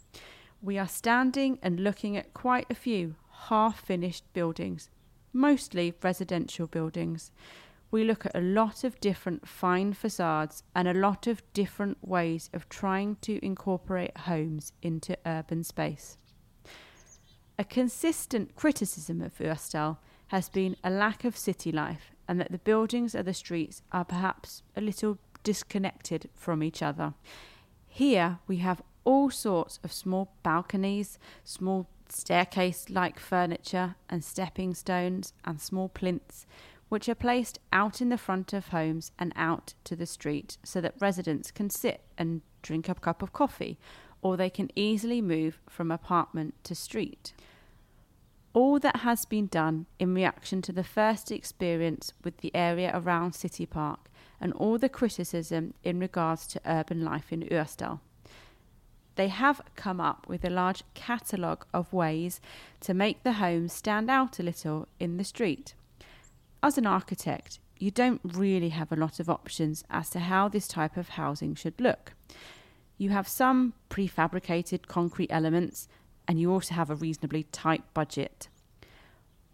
We are standing and looking at quite a few half finished buildings, mostly residential buildings. We look at a lot of different fine facades and a lot of different ways of trying to incorporate homes into urban space. A consistent criticism of Ørestad has been a lack of city life and that the buildings of the streets are perhaps a little disconnected from each other. Here we have all sorts of small balconies, small staircase like furniture, and stepping stones and small plinths, which are placed out in the front of homes and out to the street so that residents can sit and drink a cup of coffee, or they can easily move from apartment to street all that has been done in reaction to the first experience with the area around City Park and all the criticism in regards to urban life in Ørestad. They have come up with a large catalogue of ways to make the home stand out a little in the street. As an architect, you don't really have a lot of options as to how this type of housing should look. You have some prefabricated concrete elements and you also have a reasonably tight budget.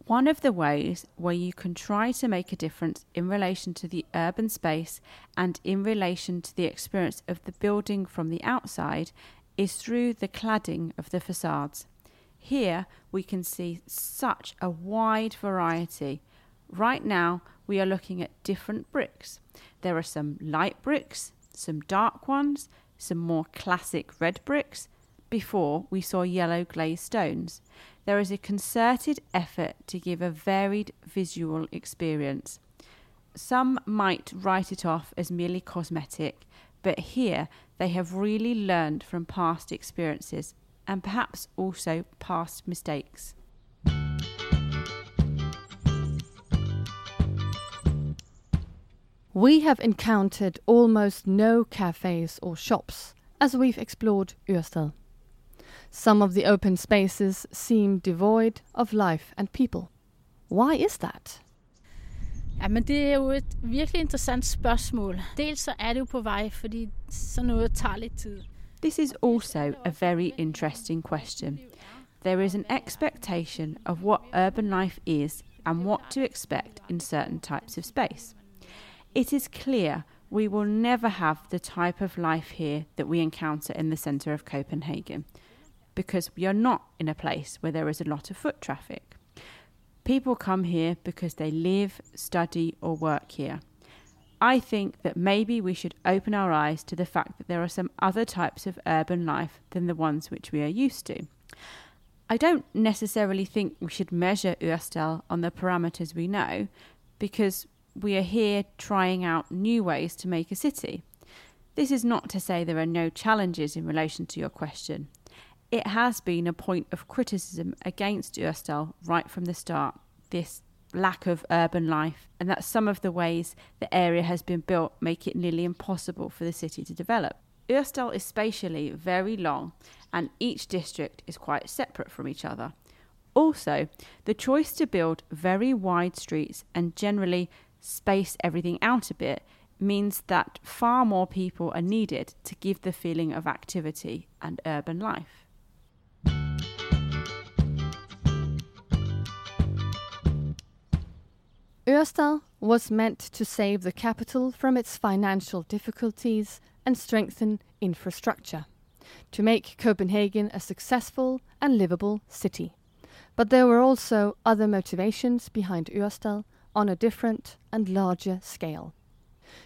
One of the ways where you can try to make a difference in relation to the urban space and in relation to the experience of the building from the outside is through the cladding of the facades. Here we can see such a wide variety. Right now we are looking at different bricks. There are some light bricks, some dark ones, some more classic red bricks, before we saw yellow glazed stones. There is a concerted effort to give a varied visual experience. Some might write it off as merely cosmetic, but here they have really learned from past experiences and perhaps also past mistakes. We have encountered almost no cafes or shops as we've explored Ørestad. Some of the open spaces seem devoid of life and people. Why is that? Jamen, det er jo et virkelig interessant spørgsmål. Dels så er det jo på vej, fordi sådan noget tager lidt tid. This is also a very interesting question. There is an expectation of what urban life is and what to expect in certain types of space. It is clear we will never have the type of life here that we encounter in the centre of Copenhagen because we are not in a place where there is a lot of foot traffic. People come here because they live, study, or work here. I think that maybe we should open our eyes to the fact that there are some other types of urban life than the ones which we are used to. I don't necessarily think we should measure Ørestad on the parameters we know, because we are here trying out new ways to make a city. This is not to say there are no challenges in relation to your question it has been a point of criticism against Ørestad right from the start, this lack of urban life, and that some of the ways the area has been built make it nearly impossible for the city to develop. Ørestad is spatially very long, and each district is quite separate from each other. Also, the choice to build very wide streets and generally space everything out a bit means that far more people are needed to give the feeling of activity and urban life. Ørestad was meant to save the capital from its financial difficulties and strengthen infrastructure, to make Copenhagen a successful and livable city. But there were also other motivations behind Ørestad on a different and larger scale.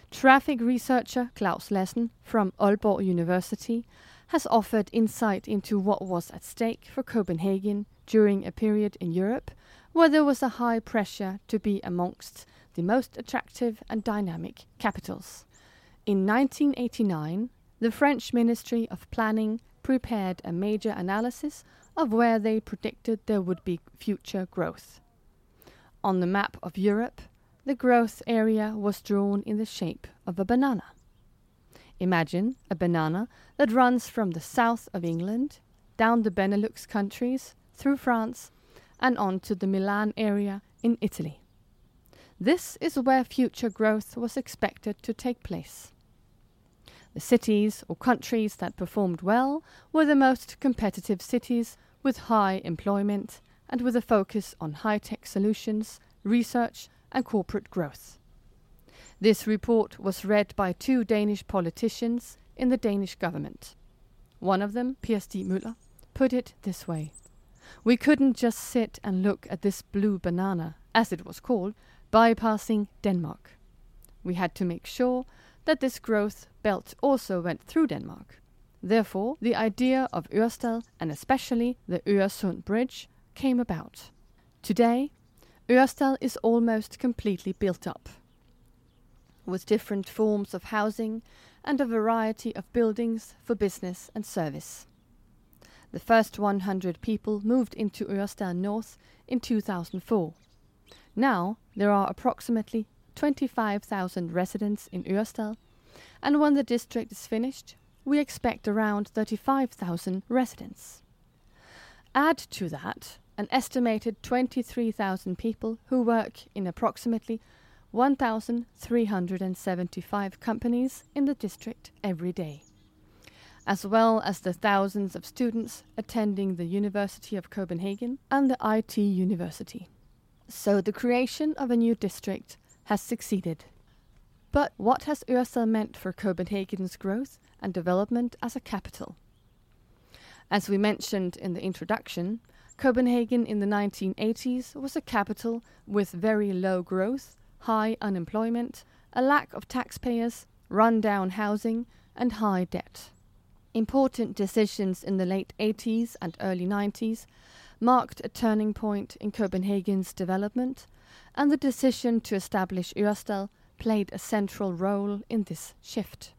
Traffic researcher Claus Lassen from Aalborg University has offered insight into what was at stake for Copenhagen during a period in Europe where there was a high pressure to be amongst the most attractive and dynamic capitals. In 1989, the French Ministry of Planning prepared a major analysis of where they predicted there would be future growth. On the map of Europe, the growth area was drawn in the shape of a banana. Imagine a banana that runs from the south of England, down the Benelux countries, through France, and on to the Milan area in Italy. This is where future growth was expected to take place. The cities or countries that performed well were the most competitive cities with high employment and with a focus on high tech solutions, research, and corporate growth. This report was read by two Danish politicians in the Danish government. One of them, Per Stig Møller, put it this way we couldn't just sit and look at this blue banana, as it was called, bypassing Denmark. We had to make sure that this growth belt also went through Denmark. Therefore, the idea of Ørestad, and especially the Øresund Bridge, came about. Today, Ørestad is almost completely built up, with different forms of housing and a variety of buildings for business and service. The first 100 people moved into Ørestad North in 2004. Now there are approximately 25,000 residents in Ørestad, and when the district is finished, we expect around 35,000 residents. Add to that an estimated 23,000 people who work in approximately 1,375 companies in the district every day as well as the thousands of students attending the University of Copenhagen and the IT University. So the creation of a new district has succeeded. But what has Ørestad meant for Copenhagen's growth and development as a capital? As we mentioned in the introduction, Copenhagen in the 1980s was a capital with very low growth, high unemployment, a lack of taxpayers, run-down housing, and high debt. Important decisions in the late 80s and early 90s marked a turning point in Copenhagen's development, and the decision to establish Ørestad played a central role in this shift.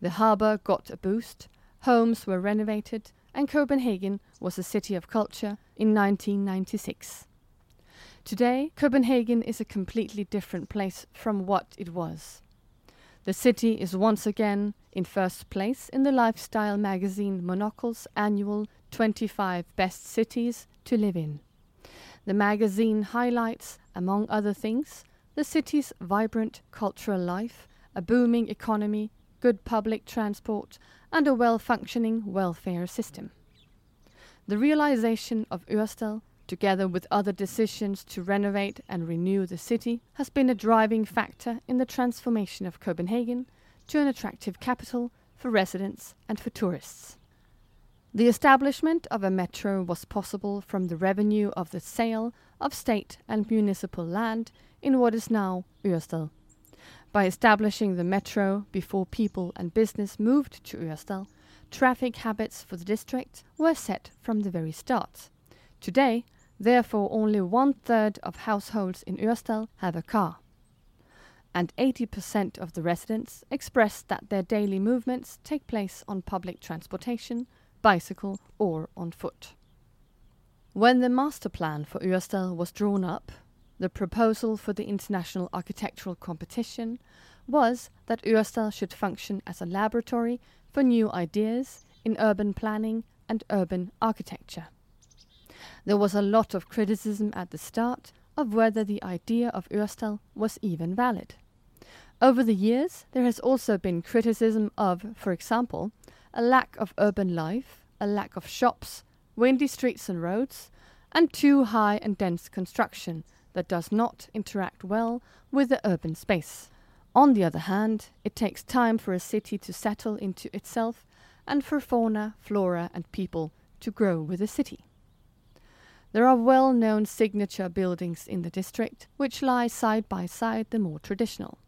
The harbour got a boost, homes were renovated, and Copenhagen was a city of culture in 1996. Today, Copenhagen is a completely different place from what it was. The city is once again in first place in the lifestyle magazine Monocle's annual 25 Best Cities to Live in. The magazine highlights, among other things, the city's vibrant cultural life, a booming economy, good public transport, and a well functioning welfare system. The realization of Ørestad, together with other decisions to renovate and renew the city, has been a driving factor in the transformation of Copenhagen to an attractive capital for residents and for tourists. The establishment of a metro was possible from the revenue of the sale of state and municipal land in what is now Ørestad. By establishing the metro before people and business moved to Ørestad, traffic habits for the district were set from the very start. Today, therefore, only one third of households in Ørestad have a car. And 80% of the residents express that their daily movements take place on public transportation, bicycle, or on foot. When the master plan for Ørestad was drawn up, the proposal for the international architectural competition was that Ørestad should function as a laboratory for new ideas in urban planning and urban architecture. There was a lot of criticism at the start of whether the idea of Ørestad was even valid. Over the years, there has also been criticism of, for example, a lack of urban life, a lack of shops, windy streets and roads, and too high and dense construction that does not interact well with the urban space. On the other hand, it takes time for a city to settle into itself and for fauna, flora, and people to grow with the city. There are well known signature buildings in the district which lie side by side the more traditional.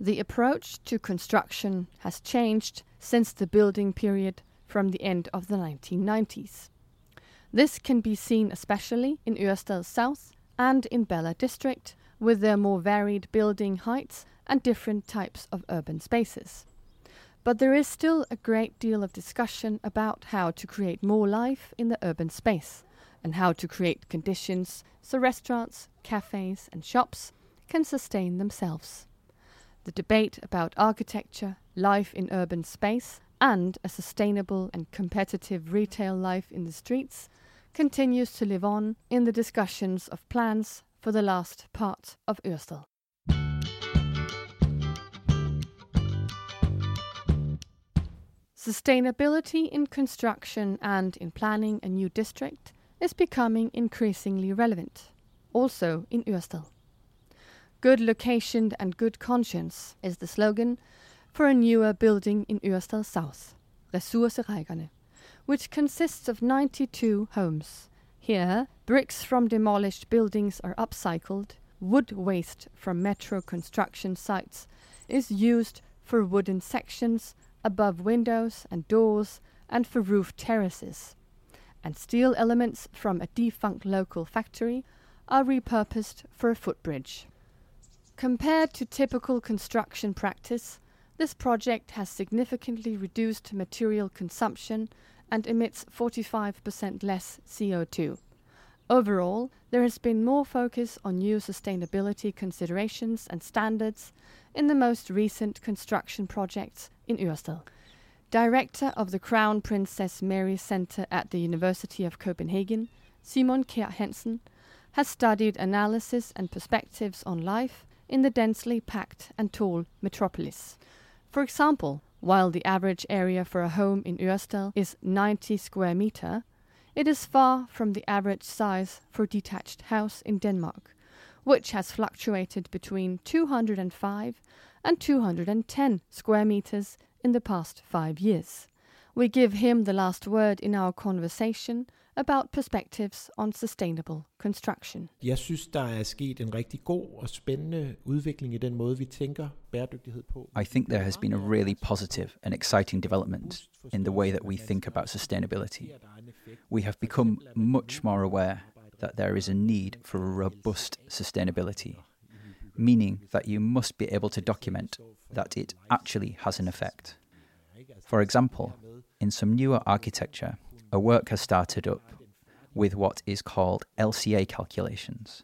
The approach to construction has changed since the building period from the end of the 1990s. This can be seen especially in Ørestad South and in Bella district with their more varied building heights and different types of urban spaces. But there is still a great deal of discussion about how to create more life in the urban space and how to create conditions so restaurants, cafes, and shops can sustain themselves. The debate about architecture, life in urban space, and a sustainable and competitive retail life in the streets continues to live on in the discussions of plans for the last part of Ørestad. Sustainability in construction and in planning a new district is becoming increasingly relevant, also in Ørestad. Good location and good conscience is the slogan for a newer building in Ørestad South, Ressourcerækkerne, which consists of 92 homes. Here, bricks from demolished buildings are upcycled, wood waste from metro construction sites is used for wooden sections above windows and doors and for roof terraces, and steel elements from a defunct local factory are repurposed for a footbridge. Compared to typical construction practice, this project has significantly reduced material consumption and emits 45% less CO2. Overall, there has been more focus on new sustainability considerations and standards in the most recent construction projects in Ørestad. Director of the Crown Princess Mary Center at the University of Copenhagen, Simon Kjær Hansen, has studied analysis and perspectives on life in the densely packed and tall metropolis. For example, while the average area for a home in Ørestad is 90 square meter, it is far from the average size for a detached house in Denmark, which has fluctuated between 205 and 210 square meters in the past five years. We give him the last word in our conversation about perspectives on sustainable construction. Jeg synes, der er sket en rigtig god og spændende udvikling i den måde, vi tænker bæredygtighed på. I think there has been a really positive and exciting development in the way that we think about sustainability. We have become much more aware that there is a need for a robust sustainability, meaning that you must be able to document that it actually has an effect. For example, in some newer architecture, a work has started up with what is called LCA calculations.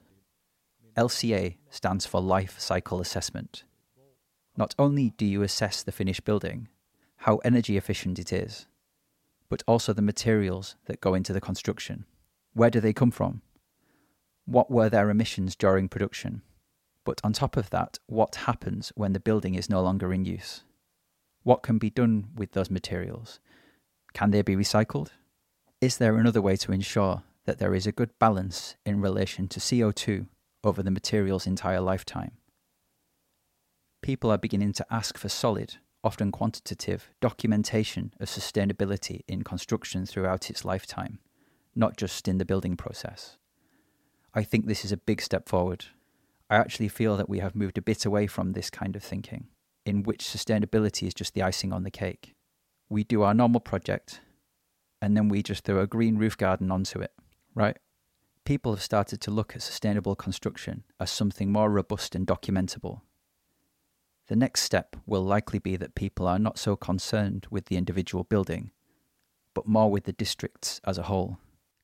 LCA stands for Life Cycle Assessment. Not only do you assess the finished building, how energy efficient it is, but also the materials that go into the construction. Where do they come from? What were their emissions during production? But on top of that, what happens when the building is no longer in use? What can be done with those materials? Can they be recycled? Is there another way to ensure that there is a good balance in relation to CO2 over the material's entire lifetime? People are beginning to ask for solid, often quantitative, documentation of sustainability in construction throughout its lifetime, not just in the building process. I think this is a big step forward. I actually feel that we have moved a bit away from this kind of thinking, in which sustainability is just the icing on the cake. We do our normal project, and then we just throw a green roof garden onto it, right? People have started to look at sustainable construction as something more robust and documentable. The next step will likely be that people are not so concerned with the individual building, but more with the districts as a whole.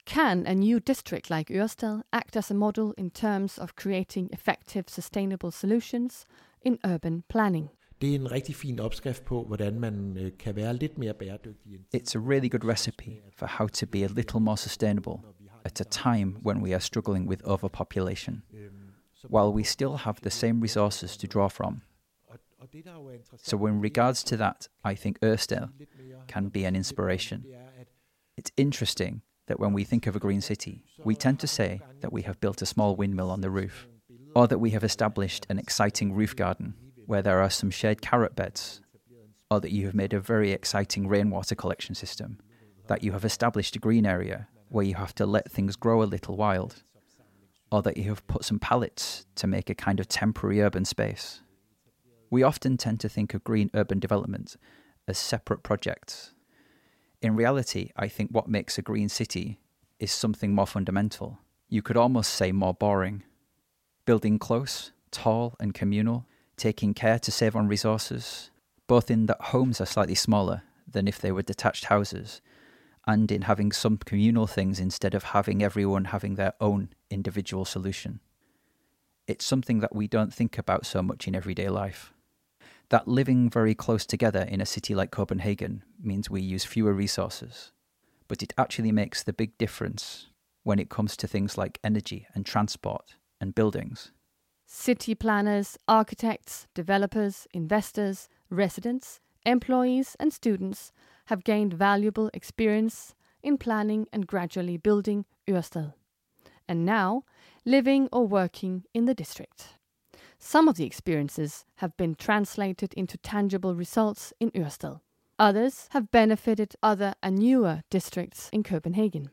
Can a new district like Ørestad act as a model in terms of creating effective sustainable solutions in urban planning? Det er en rigtig fin opskrift på, hvordan man øh, kan være lidt mere bæredygtig. It's a really good recipe for how to be a little more sustainable at a time when we are struggling with overpopulation, while we still have the same resources to draw from. So, in regards to that, I think Ørestad can be an inspiration. It's interesting that when we think of a green city, we tend to say that we have built a small windmill on the roof, or that we have established an exciting roof garden where there are some shared carrot beds, or that you have made a very exciting rainwater collection system, that you have established a green area where you have to let things grow a little wild, or that you have put some pallets to make a kind of temporary urban space. We often tend to think of green urban development as separate projects. In reality, I think what makes a green city is something more fundamental. You could almost say more boring. Building close, tall, and communal taking care to save on resources, both in that homes are slightly smaller than if they were detached houses, and in having some communal things instead of having everyone having their own individual solution. It's something that we don't think about so much in everyday life. That living very close together in a city like Copenhagen means we use fewer resources, but it actually makes the big difference when it comes to things like energy and transport and buildings. City planners, architects, developers, investors, residents, employees, and students have gained valuable experience in planning and gradually building Ørestad, and now living or working in the district. Some of the experiences have been translated into tangible results in Ørestad. Others have benefited other and newer districts in Copenhagen.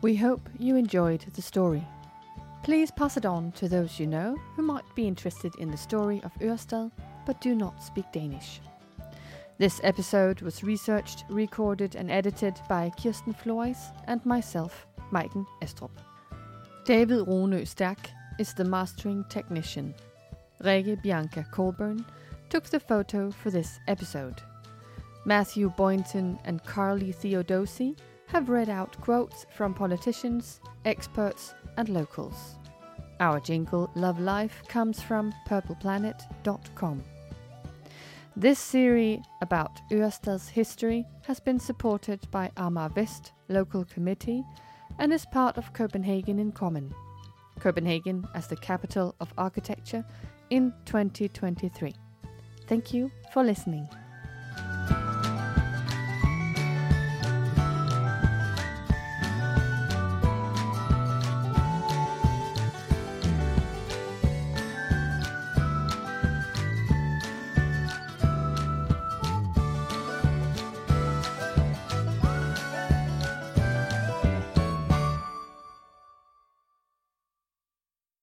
We hope you enjoyed the story. Please pass it on to those you know who might be interested in the story of Ørestad but do not speak Danish. This episode was researched, recorded, and edited by Kirsten Flores and myself, Maiken Estrup. David Ronø Stærk is the mastering technician. Rege Bianca Colburn took the photo for this episode. Matthew Boynton and Carly Theodosi have read out quotes from politicians, experts, and locals. Our jingle Love Life comes from purpleplanet.com. This series about Ørestad's history has been supported by Amager Vest local committee and is part of Copenhagen in Common. Copenhagen as the capital of architecture in 2023. Thank you for listening.